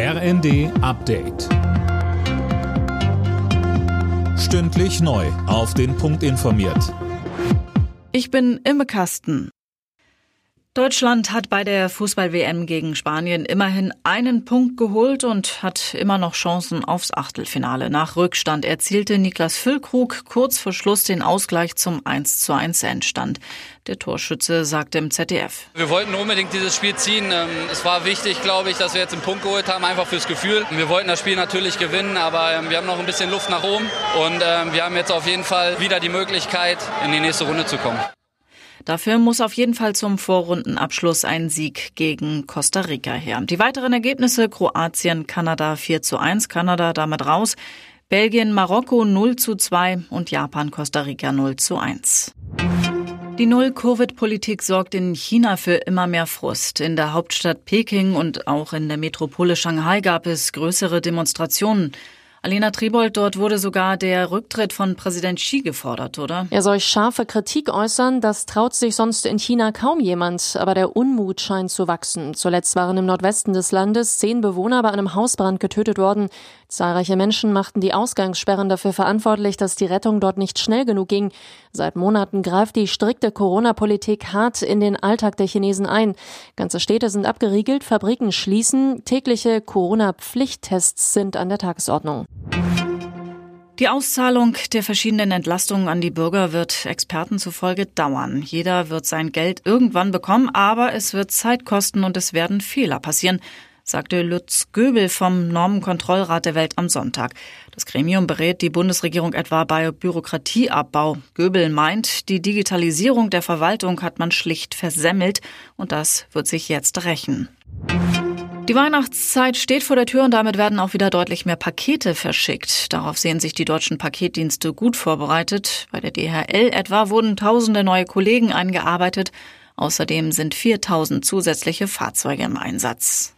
RND Update. Stündlich neu. Auf den Punkt informiert. Ich bin Imme Kasten. Deutschland hat bei der Fußball-WM gegen Spanien immerhin einen Punkt geholt und hat immer noch Chancen aufs Achtelfinale. Nach Rückstand erzielte Niklas Füllkrug kurz vor Schluss den Ausgleich zum 1 zu 1 Endstand. Der Torschütze sagte im ZDF. Wir wollten unbedingt dieses Spiel ziehen. Ähm, es war wichtig, glaube ich, dass wir jetzt einen Punkt geholt haben, einfach fürs Gefühl. Wir wollten das Spiel natürlich gewinnen, aber ähm, wir haben noch ein bisschen Luft nach oben und ähm, wir haben jetzt auf jeden Fall wieder die Möglichkeit, in die nächste Runde zu kommen. Dafür muss auf jeden Fall zum Vorrundenabschluss ein Sieg gegen Costa Rica her. Die weiteren Ergebnisse Kroatien, Kanada 4 zu 1, Kanada damit raus, Belgien, Marokko 0 zu 2 und Japan, Costa Rica 0 zu 1. Die Null-Covid-Politik sorgt in China für immer mehr Frust. In der Hauptstadt Peking und auch in der Metropole Shanghai gab es größere Demonstrationen. Alena Tribold, dort wurde sogar der Rücktritt von Präsident Xi gefordert, oder? Er soll scharfe Kritik äußern, das traut sich sonst in China kaum jemand, aber der Unmut scheint zu wachsen. Zuletzt waren im Nordwesten des Landes zehn Bewohner bei einem Hausbrand getötet worden. Zahlreiche Menschen machten die Ausgangssperren dafür verantwortlich, dass die Rettung dort nicht schnell genug ging. Seit Monaten greift die strikte Corona-Politik hart in den Alltag der Chinesen ein. Ganze Städte sind abgeriegelt, Fabriken schließen, tägliche Corona-Pflichttests sind an der Tagesordnung. Die Auszahlung der verschiedenen Entlastungen an die Bürger wird Experten zufolge dauern. Jeder wird sein Geld irgendwann bekommen, aber es wird Zeit kosten und es werden Fehler passieren, sagte Lutz Göbel vom Normenkontrollrat der Welt am Sonntag. Das Gremium berät die Bundesregierung etwa bei Bürokratieabbau. Göbel meint, die Digitalisierung der Verwaltung hat man schlicht versemmelt und das wird sich jetzt rächen. Die Weihnachtszeit steht vor der Tür und damit werden auch wieder deutlich mehr Pakete verschickt. Darauf sehen sich die deutschen Paketdienste gut vorbereitet. Bei der DHL etwa wurden tausende neue Kollegen eingearbeitet. Außerdem sind 4000 zusätzliche Fahrzeuge im Einsatz.